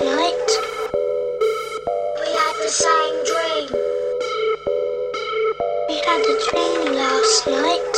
night. We had the same dream. We had a dream last night.